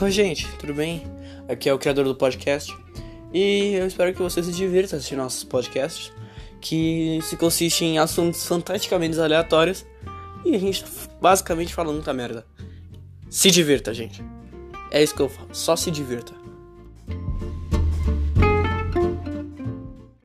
Oi, gente, tudo bem? Aqui é o criador do podcast e eu espero que você se divirta assistindo nossos podcasts, que se consiste em assuntos fantasticamente aleatórios e a gente tá basicamente falando muita merda. Se divirta, gente. É isso que eu falo, só se divirta.